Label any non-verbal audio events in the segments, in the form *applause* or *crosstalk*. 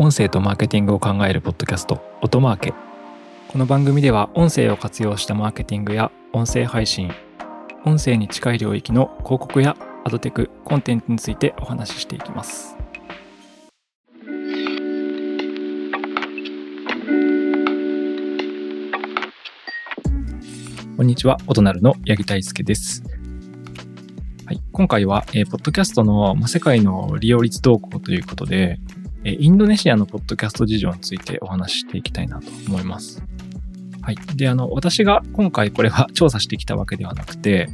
音声とマーケティングを考えるポッドキャスト音マーケこの番組では音声を活用したマーケティングや音声配信音声に近い領域の広告やアドテクコンテンツについてお話ししていきますこんにちは、音なるの八木大輔です。はい、今回は、えーポッドキャストの、ま、世界の利用率動向ということで、えインドネシアのポッドキャスト事情についてお話ししていきたいなと思います。はい。で、あの、私が今回これは調査してきたわけではなくて、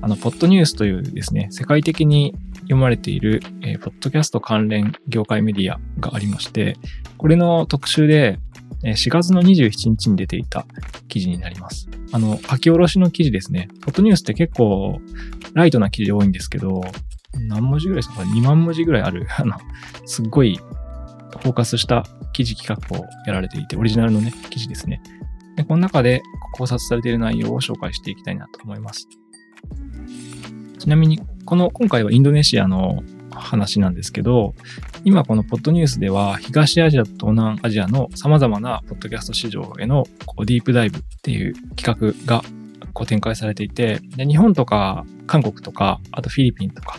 あの、ポッドニュースというですね、世界的に読まれている、えーポッドキャスト関連業界メディアがありまして、これの特集で、え4月の27日に出ていた記事になります。あの、書き下ろしの記事ですね。ポッドニュースって結構ライトな記事多いんですけど、何文字ぐらいですか ?2 万文字ぐらいある、*laughs* あの、すっごいフォーカスした記事企画をやられていて、オリジナルのね、記事ですね。で、この中で考察されている内容を紹介していきたいなと思います。ちなみに、この、今回はインドネシアの話なんですけど、今このポッドニュースでは東アジアと東南アジアの様々なポッドキャスト市場へのこうディープダイブっていう企画がこう展開されていて、で日本とか韓国とか、あとフィリピンとか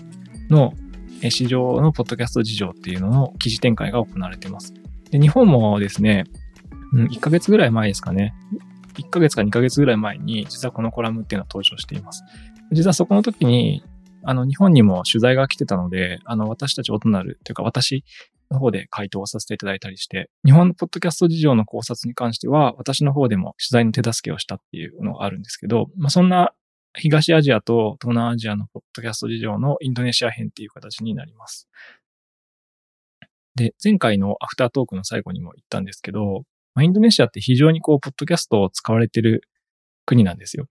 の市場のポッドキャスト事情っていうのの記事展開が行われています。で、日本もですね、うん、1ヶ月ぐらい前ですかね。1ヶ月か2ヶ月ぐらい前に、実はこのコラムっていうのは登場しています。実はそこの時に、あの、日本にも取材が来てたので、あの、私たち音なるというか、私の方で回答をさせていただいたりして、日本のポッドキャスト事情の考察に関しては、私の方でも取材の手助けをしたっていうのがあるんですけど、まあ、そんな東アジアと東南アジアのポッドキャスト事情のインドネシア編っていう形になります。で、前回のアフタートークの最後にも言ったんですけど、まあ、インドネシアって非常にこう、ポッドキャストを使われてる国なんですよ。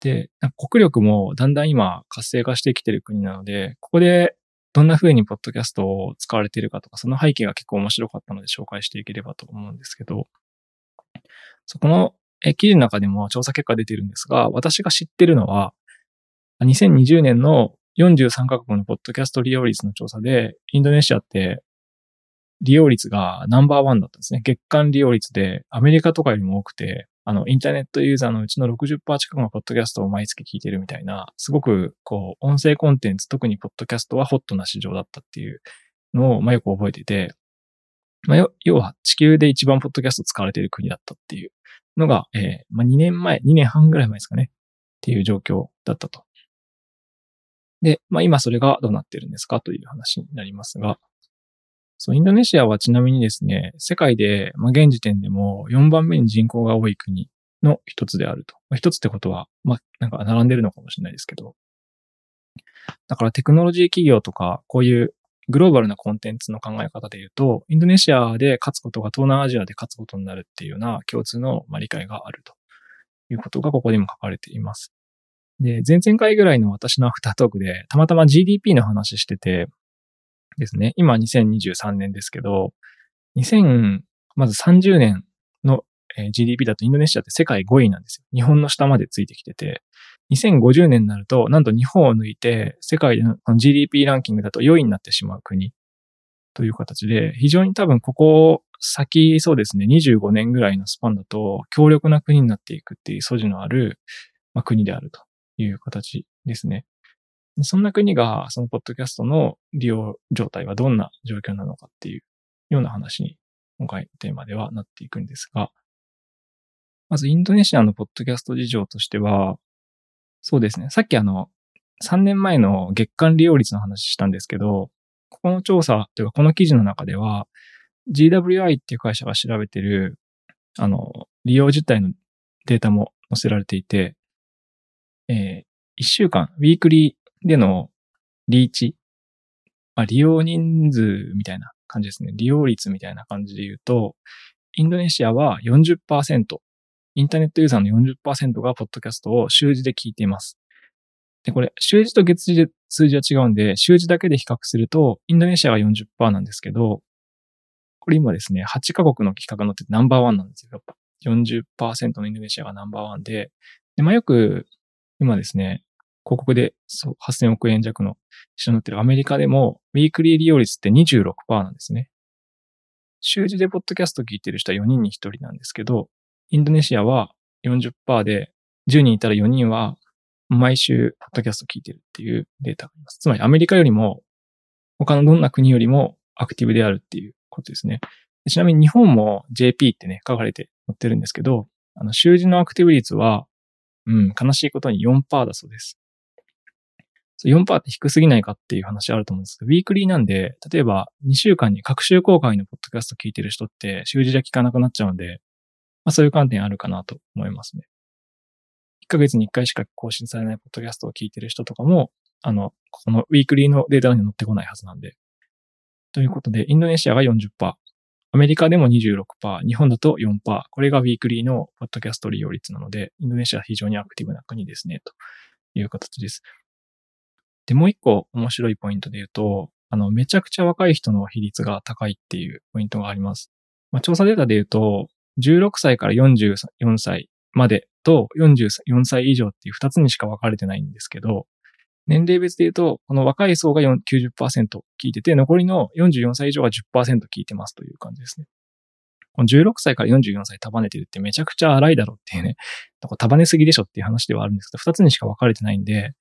で、国力もだんだん今活性化してきてる国なので、ここでどんな風にポッドキャストを使われてるかとか、その背景が結構面白かったので紹介していければと思うんですけど、そこのえ記事の中でも調査結果出てるんですが、私が知ってるのは、2020年の43カ国のポッドキャスト利用率の調査で、インドネシアって利用率がナンバーワンだったんですね。月間利用率でアメリカとかよりも多くて、あの、インターネットユーザーのうちの60%近くがポッドキャストを毎月聞いてるみたいな、すごく、こう、音声コンテンツ、特にポッドキャストはホットな市場だったっていうのを、まあ、よく覚えてて、まあ、要は地球で一番ポッドキャスト使われている国だったっていうのが、えーまあ、2年前、2年半ぐらい前ですかね、っていう状況だったと。で、まあ、今それがどうなってるんですかという話になりますが、そう、インドネシアはちなみにですね、世界で、まあ、現時点でも4番目に人口が多い国の一つであると。まあ、一つってことは、まあ、なんか並んでるのかもしれないですけど。だからテクノロジー企業とか、こういうグローバルなコンテンツの考え方で言うと、インドネシアで勝つことが東南アジアで勝つことになるっていうような共通の理解があるということがここでも書かれています。で、前々回ぐらいの私のアフタートークで、たまたま GDP の話してて、ですね、今2023年ですけど、2000、まず30年の GDP だとインドネシアって世界5位なんですよ。日本の下までついてきてて、2050年になると、なんと日本を抜いて、世界の GDP ランキングだと4位になってしまう国という形で、非常に多分ここ先、そうですね、25年ぐらいのスパンだと、強力な国になっていくっていう素地のある、まあ、国であるという形ですね。そんな国が、そのポッドキャストの利用状態はどんな状況なのかっていうような話に、今回テーマではなっていくんですが、まずインドネシアのポッドキャスト事情としては、そうですね。さっきあの、3年前の月間利用率の話したんですけど、ここの調査というかこの記事の中では、GWI っていう会社が調べてる、あの、利用実態のデータも載せられていて、えー、1週間、ウィークリーでのリーチ、まあ、利用人数みたいな感じですね。利用率みたいな感じで言うと、インドネシアは40%、インターネットユーザーの40%がポッドキャストを週次で聞いています。で、これ、週次と月次で数字は違うんで、週次だけで比較すると、インドネシアが40%なんですけど、これ今ですね、8カ国の企画が載っててナンバーワンなんですよ。やっぱ40%のインドネシアがナンバーワンで、で、まあよく、今ですね、広告でそう8000億円弱の市場になってるアメリカでも、ウィークリー利用率って26%なんですね。週次でポッドキャスト聞いてる人は4人に1人なんですけど、インドネシアは40%で、10人いたら4人は毎週ポッドキャスト聞いてるっていうデータがあります。つまりアメリカよりも、他のどんな国よりもアクティブであるっていうことですね。ちなみに日本も JP ってね、書かれて載ってるんですけど、あの、週次のアクティブ率は、うん、悲しいことに4%だそうです。4%って低すぎないかっていう話あると思うんですけど、ウィークリーなんで、例えば2週間に各週公開のポッドキャスト聞いてる人って週次じゃ聞かなくなっちゃうんで、まあそういう観点あるかなと思いますね。1ヶ月に1回しか更新されないポッドキャストを聞いてる人とかも、あの、このウィークリーのデータに載ってこないはずなんで。ということで、インドネシアが40%、アメリカでも26%、日本だと4%。これがウィークリーのポッドキャスト利用率なので、インドネシアは非常にアクティブな国ですね、という形です。で、もう一個面白いポイントで言うと、あの、めちゃくちゃ若い人の比率が高いっていうポイントがあります。まあ、調査データで言うと、16歳から44歳までと44歳以上っていう2つにしか分かれてないんですけど、年齢別で言うと、この若い層が90%聞いてて、残りの44歳以上は10%聞いてますという感じですね。この16歳から44歳束ねてるってめちゃくちゃ荒いだろっていうね、束ねすぎでしょっていう話ではあるんですけど、2つにしか分かれてないんで、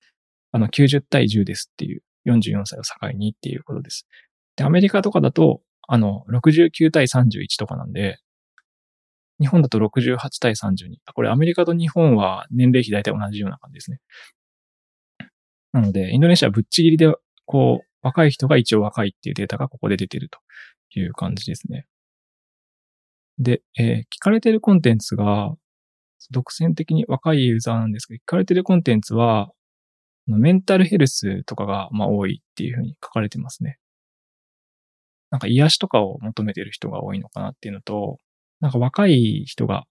あの90対10ですっていう、44歳を境にっていうことです。で、アメリカとかだと、あの、69対31とかなんで、日本だと68対32。これアメリカと日本は年齢比大体同じような感じですね。なので、インドネシアはぶっちぎりで、こう、若い人が一応若いっていうデータがここで出てるという感じですね。で、えー、聞かれてるコンテンツが、独占的に若いユーザーなんですけど、聞かれてるコンテンツは、メンタルヘルスとかが、まあ、多いっていうふうに書かれてますね。なんか癒しとかを求めてる人が多いのかなっていうのと、なんか若い人が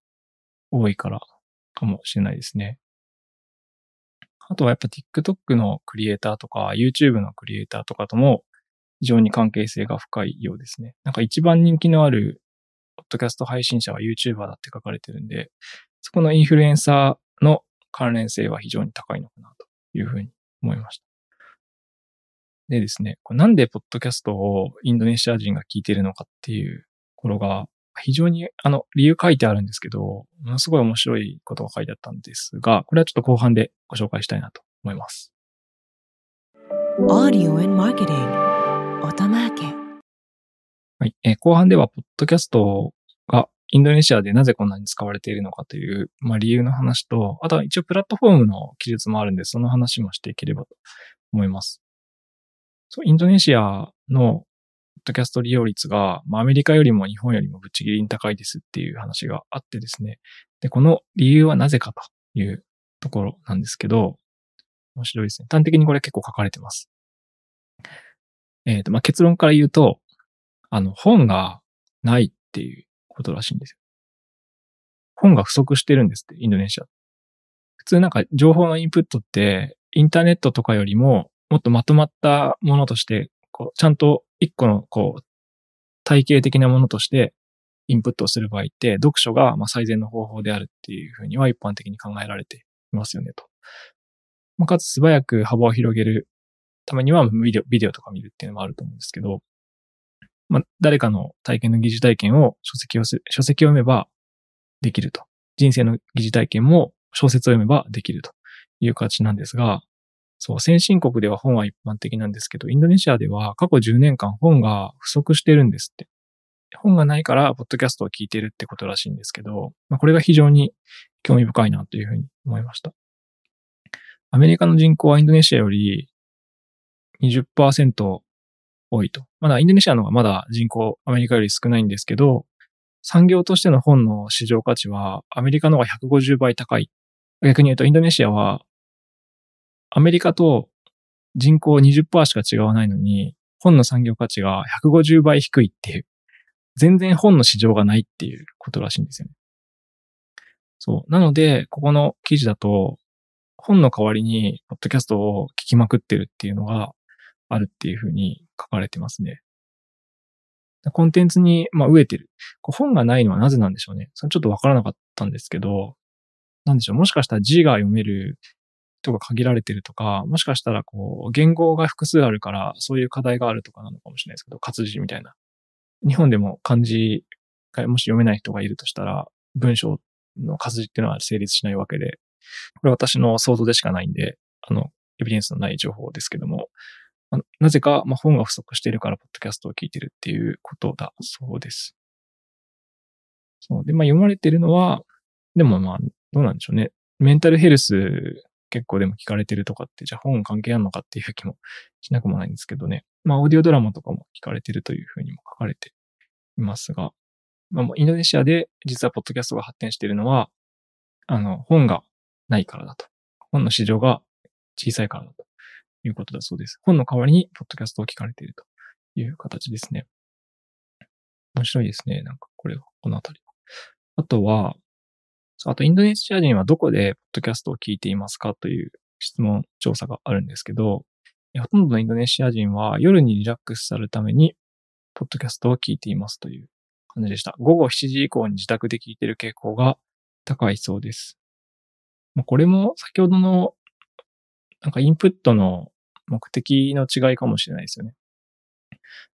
多いからかもしれないですね。あとはやっぱ TikTok のクリエイターとか YouTube のクリエイターとかとも非常に関係性が深いようですね。なんか一番人気のあるポッドキャスト配信者は YouTuber だって書かれてるんで、そこのインフルエンサーの関連性は非常に高いのかなというふうに思いました。でですね、これなんでポッドキャストをインドネシア人が聞いてるのかっていうところが、非常に、あの、理由書いてあるんですけど、ものすごい面白いことが書いてあったんですが、これはちょっと後半でご紹介したいなと思います。Audio and Marketing はい、えー、後半では、ポッドキャストがインドネシアでなぜこんなに使われているのかという、まあ、理由の話と、あとは一応プラットフォームの記述もあるんで、その話もしていければと思います。そう、インドネシアのッドキャスト利用率が、まあ、アメリカよりも日本よりもぶっちぎりに高いですっていう話があってですね。で、この理由はなぜかというところなんですけど、面白いですね。端的にこれ結構書かれてます。えっ、ー、と、まあ、結論から言うと、あの、本がないっていうことらしいんですよ。本が不足してるんですって、インドネシア。普通なんか情報のインプットって、インターネットとかよりももっとまとまったものとして、こう、ちゃんと一個の、こう、体系的なものとしてインプットをする場合って、読書がま最善の方法であるっていうふうには一般的に考えられていますよねと。まあ、かつ素早く幅を広げるためにはビデオビデオとか見るっていうのもあると思うんですけど、まあ、誰かの体験の疑似体験を書籍を、書籍を読めばできると。人生の疑似体験も小説を読めばできるという形なんですが、そう、先進国では本は一般的なんですけど、インドネシアでは過去10年間本が不足してるんですって。本がないから、ポッドキャストを聞いてるってことらしいんですけど、まあ、これが非常に興味深いなというふうに思いました。アメリカの人口はインドネシアより20%多いと。まだインドネシアの方がまだ人口アメリカより少ないんですけど、産業としての本の市場価値はアメリカの方が150倍高い。逆に言うとインドネシアはアメリカと人口20%しか違わないのに、本の産業価値が150倍低いっていう、全然本の市場がないっていうことらしいんですよね。そう。なので、ここの記事だと、本の代わりに、ポッドキャストを聞きまくってるっていうのがあるっていうふうに書かれてますね。コンテンツに、まあ、飢えてる。本がないのはなぜなんでしょうね。それちょっとわからなかったんですけど、なんでしょう。もしかしたら字が読める人が限られてるとか、もしかしたらこう、言語が複数あるから、そういう課題があるとかなのかもしれないですけど、活字みたいな。日本でも漢字がもし読めない人がいるとしたら、文章の活字っていうのは成立しないわけで、これ私の想像でしかないんで、あの、エビデンスのない情報ですけども、なぜか、まあ、本が不足しているから、ポッドキャストを聞いてるっていうことだそうです。そう。で、まあ、読まれてるのは、でもまあ、どうなんでしょうね。メンタルヘルス結構でも聞かれてるとかって、じゃあ本関係あるのかっていう気もしなくもないんですけどね。まあ、オーディオドラマとかも聞かれてるというふうにも書かれていますが、まあ、もうインドネシアで実はポッドキャストが発展しているのは、あの、本がないからだと。本の市場が小さいからだということだそうです。本の代わりにポッドキャストを聞かれているという形ですね。面白いですね。なんかこれは、このあたり。あとは、あとインドネシア人はどこでポッドキャストを聞いていますかという質問調査があるんですけど、ほとんどのインドネシア人は夜にリラックスされるために、ポッドキャストを聞いていますという感じでした。午後7時以降に自宅で聞いている傾向が高いそうです。まあ、これも先ほどのなんかインプットの目的の違いかもしれないですよね。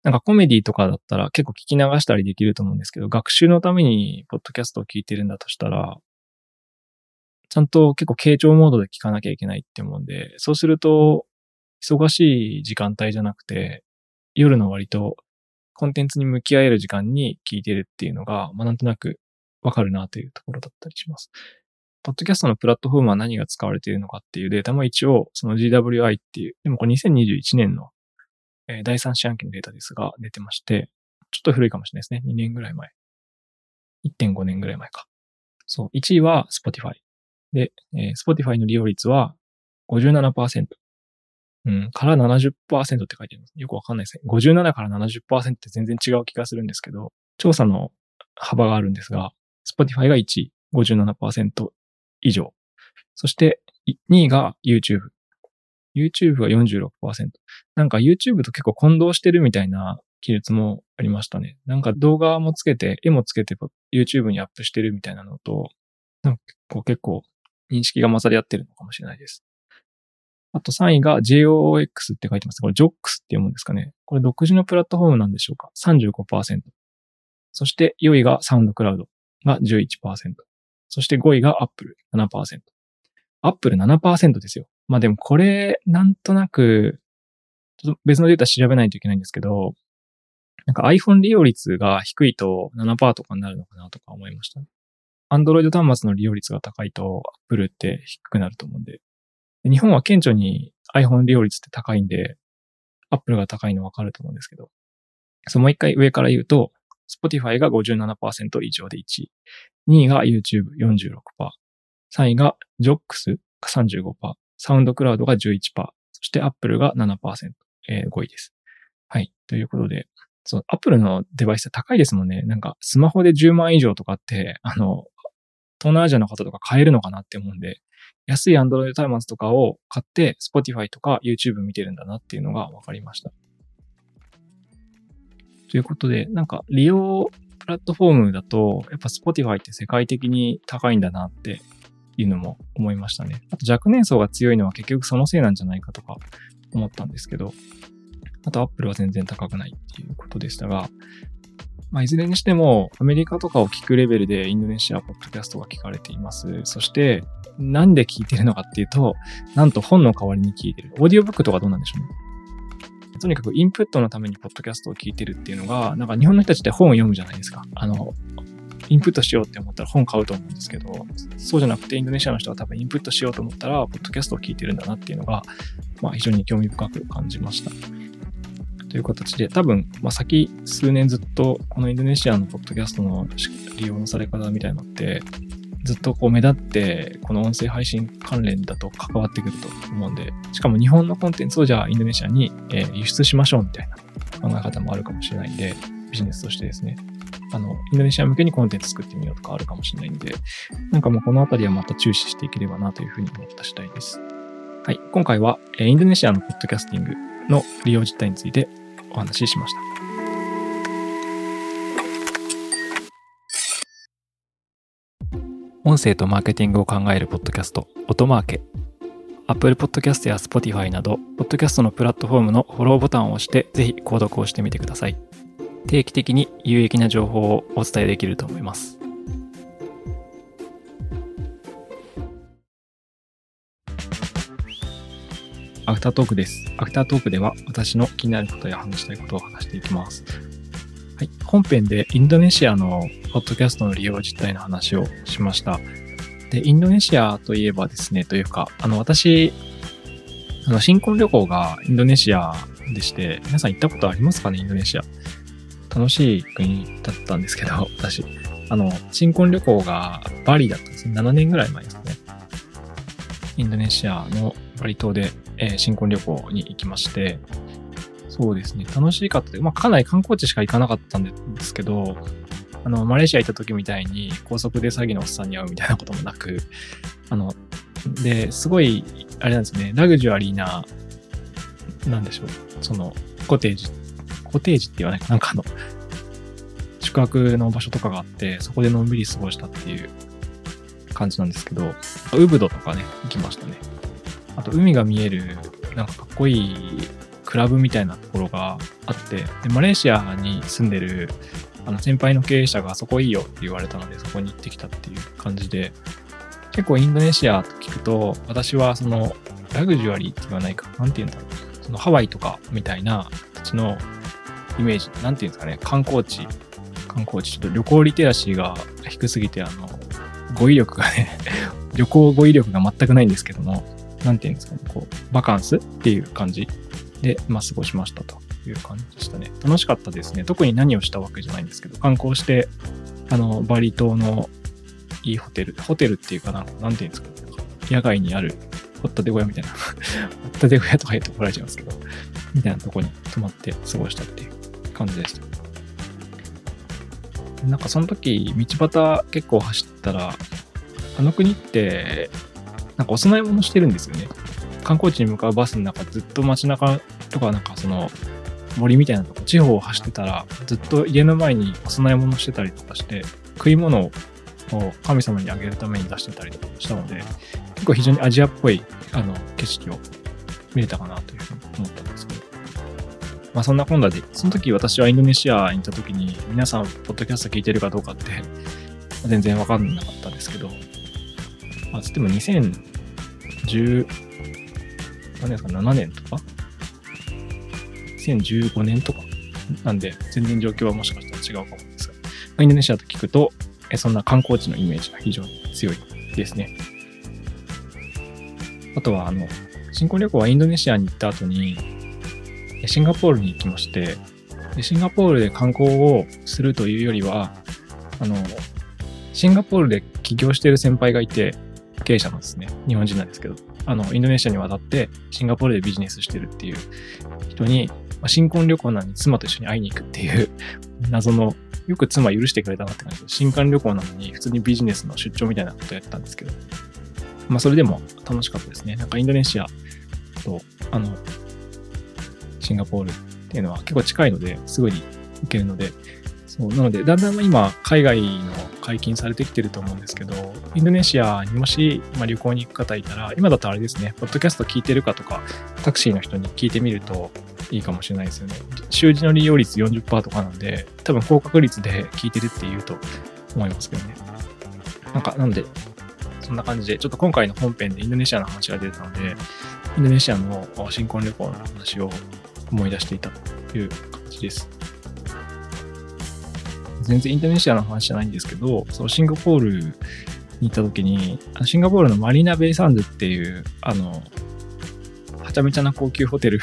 なんかコメディとかだったら結構聞き流したりできると思うんですけど、学習のためにポッドキャストを聞いてるんだとしたら、ちゃんと結構傾聴モードで聞かなきゃいけないって思うんで、そうすると、忙しい時間帯じゃなくて、夜の割とコンテンツに向き合える時間に聞いてるっていうのが、まあなんとなくわかるなというところだったりします。ポッドキャストのプラットフォームは何が使われているのかっていうデータも一応、その GWI っていう、でもこれ2021年の、えー、第三四半期のデータですが出てまして、ちょっと古いかもしれないですね。2年ぐらい前。1.5年ぐらい前か。そう。1位は Spotify。で、えー、Spotify の利用率は57%。うん、から70%って書いてあります。よくわかんないですね。57から70%って全然違う気がするんですけど、調査の幅があるんですが、Spotify が1位、57%以上。そして、2位が YouTube。YouTube が46%。なんか YouTube と結構混同してるみたいな記述もありましたね。なんか動画もつけて、絵もつけて YouTube にアップしてるみたいなのと、なんか結構認識が混ざり合ってるのかもしれないです。あと3位が JOX って書いてます。これ JOX って読むんですかね。これ独自のプラットフォームなんでしょうか ?35%。そして4位がサウンドクラウドが11%。そして5位が Apple 7%。Apple 7%ですよ。まあでもこれ、なんとなく、ちょっと別のデータ調べないといけないんですけど、なんか iPhone 利用率が低いと7%とかになるのかなとか思いましたね。Android 端末の利用率が高いと Apple って低くなると思うんで。日本は顕著に iPhone 利用率って高いんで、Apple が高いのわかると思うんですけど。そのもう一回上から言うと、Spotify が57%以上で1位。2位が YouTube46%。3位が JOX が35%。サウンドクラウドが11%。そして Apple が7%。えー、5位です。はい。ということで、そう、Apple のデバイスは高いですもんね。なんか、スマホで10万以上とかって、あの、東南アジアの方とか買えるのかなって思うんで、安い Android 端末とかを買って Spotify とか YouTube 見てるんだなっていうのが分かりました。ということで、なんか利用プラットフォームだと、やっぱ Spotify って世界的に高いんだなっていうのも思いましたね。あと若年層が強いのは結局そのせいなんじゃないかとか思ったんですけど、あと Apple は全然高くないっていうことでしたが、まあ、いずれにしても、アメリカとかを聞くレベルでインドネシアポッドキャストが聞かれています。そして、なんで聞いてるのかっていうと、なんと本の代わりに聞いてる。オーディオブックとかどうなんでしょうね。とにかくインプットのためにポッドキャストを聞いてるっていうのが、なんか日本の人たちって本を読むじゃないですか。あの、インプットしようって思ったら本買うと思うんですけど、そうじゃなくてインドネシアの人は多分インプットしようと思ったら、ポッドキャストを聞いてるんだなっていうのが、まあ非常に興味深く感じました。という形で、多分、まあ先数年ずっとこのインドネシアのポッドキャストの利用のされ方みたいなのって、ずっとこう目立って、この音声配信関連だと関わってくると思うんで、しかも日本のコンテンツをじゃあインドネシアに、え輸出しましょうみたいな考え方もあるかもしれないんで、ビジネスとしてですね、あの、インドネシア向けにコンテンツ作ってみようとかあるかもしれないんで、なんかもうこのあたりはまた注視していければなというふうに思った次第です。はい。今回は、インドネシアのポッドキャスティングの利用実態についてお話ししました。音声とマーケティングを考えるポッドキャスト、音マーケ。Apple Podcast や Spotify など、ポッドキャストのプラットフォームのフォローボタンを押して、ぜひ購読をしてみてください。定期的に有益な情報をお伝えできると思います。アフタートークです。アフタートークでは私の気になることや話したいことを話していきます。はい、本編でインドネシアのポッドキャストの利用実態の話をしました。で、インドネシアといえばですね、というか、あの、私、あの、新婚旅行がインドネシアでして、皆さん行ったことありますかね、インドネシア。楽しい国だったんですけど、*laughs* 私。あの、新婚旅行がバリだったんですね。7年ぐらい前ですね。インドネシアのバリ島で、えー、新婚旅行に行きまして、そうですね、楽しかった。まあ、かなり観光地しか行かなかったんですけど、あの、マレーシア行った時みたいに高速で詐欺のおっさんに会うみたいなこともなく、あの、で、すごい、あれなんですね、ラグジュアリーな、なんでしょう、その、コテージコテージって言わないかなんかあの、宿泊の場所とかがあって、そこでのんびり過ごしたっていう感じなんですけど、ウブドとかね、行きましたね。あと、海が見える、なんかかっこいいクラブみたいなところがあって、でマレーシアに住んでるあの先輩の経営者があそこいいよって言われたので、そこに行ってきたっていう感じで、結構インドネシアと聞くと、私はそのラグジュアリーって言わないか、なんて言うんだろう。そのハワイとかみたいな形のイメージ、なんていうんですかね、観光地、観光地、ちょっと旅行リテラシーが低すぎて、あの、語彙力がね *laughs* 旅行語彙力が全くないんですけども、なんていうんですかね、こう、バカンスっていう感じで、まあ、過ごしましたという感じでしたね。楽しかったですね。特に何をしたわけじゃないんですけど、観光して、あの、バリ島のいいホテル、ホテルっていうかな、なんていうんですか、ね、野外にある、ホッタテ小屋みたいな、*laughs* ホッタテ小屋とか言って怒られちゃいますけど、みたいなとこに泊まって過ごしたっていう感じでした。なんかその時、道端結構走ったら、あの国って、なんかお供え物してるんですよね。観光地に向かうバスの中、ずっと街中とか、なんかその森みたいなとこ、地方を走ってたら、ずっと家の前にお供え物してたりとかして、食い物を神様にあげるために出してたりとかしたので、結構非常にアジアっぽいあの景色を見れたかなというふうに思ったんですけど。まあそんなこんなで、その時私はインドネシアに行った時に、皆さん、ポッドキャスト聞いてるかどうかって、全然わかんなかったんですけど、まあ、つっても2000 10、何ですか、7年とか ?2015 年とか？なんで、全然状況はもしかしたら違うかもですが、インドネシアと聞くと、そんな観光地のイメージが非常に強いですね。あとは、あの、新婚旅行はインドネシアに行った後に、シンガポールに行きまして、シンガポールで観光をするというよりは、あの、シンガポールで起業している先輩がいて、経営者なんですね。日本人なんですけど、あの、インドネシアに渡ってシンガポールでビジネスしてるっていう人に、まあ、新婚旅行なのに妻と一緒に会いに行くっていう *laughs* 謎の、よく妻許してくれたなって感じで、新婚旅行なのに普通にビジネスの出張みたいなことやってたんですけど、まあそれでも楽しかったですね。なんかインドネシアと、あの、シンガポールっていうのは結構近いので、すぐに行けるので、そうなので、だんだん今、海外の解禁されてきてると思うんですけど、インドネシアにもし、ま、旅行に行く方いたら、今だとあれですね、ポッドキャスト聞いてるかとか、タクシーの人に聞いてみるといいかもしれないですよね。習字の利用率40%とかなんで、多分高確率で聞いてるって言うと思いますけどね。なんか、なんで、そんな感じで、ちょっと今回の本編でインドネシアの話が出たので、インドネシアの新婚旅行の話を思い出していたという感じです。全然インドネシアの話じゃないんですけど、そのシンガポールに行った時に、シンガポールのマリーナベイサンズっていう、あの、はちゃめちゃな高級ホテル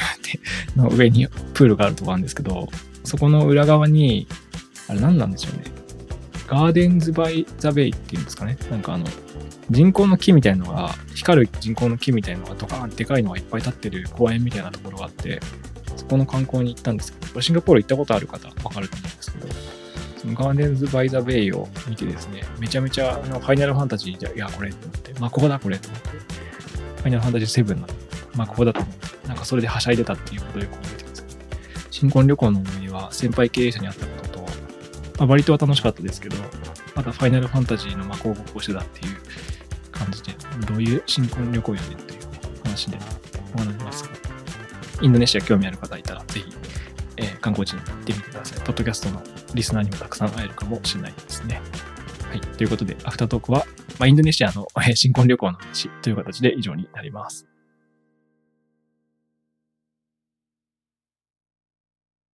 の上にプールがあるとこあるんですけど、そこの裏側に、あれ何なんでしょうね。ガーデンズ・バイ・ザ・ベイっていうんですかね。なんかあの、人工の木みたいなのが、光る人工の木みたいなのがドカーンでかいのがいっぱい立ってる公園みたいなところがあって、そこの観光に行ったんですけど、シンガポール行ったことある方わかると思うんです、ガーデンズ・バイ・ザ・ベイを見てですね、めちゃめちゃあのファイナルファンタジーで、いや、これと思って、まあ、ここだ、これと思って、ファイナルファンタジー7の、まあ、ここだと思って、なんかそれではしゃいでたっていうことをよく覚えてます。新婚旅行の思い出は、先輩経営者に会ったことと、まあ、割とは楽しかったですけど、またファイナルファンタジーのまあ広告をしてたっていう感じで、どういう新婚旅行やねんという話で学びます、インドネシア興味ある方いたら、ぜひ、えー、観光地に行ってみてください。ポッドキャストのリスナーにもたくさん会えるかもしれないですね。はい。ということで、アフタートークは、まあ、インドネシアの新婚旅行の話という形で以上になります。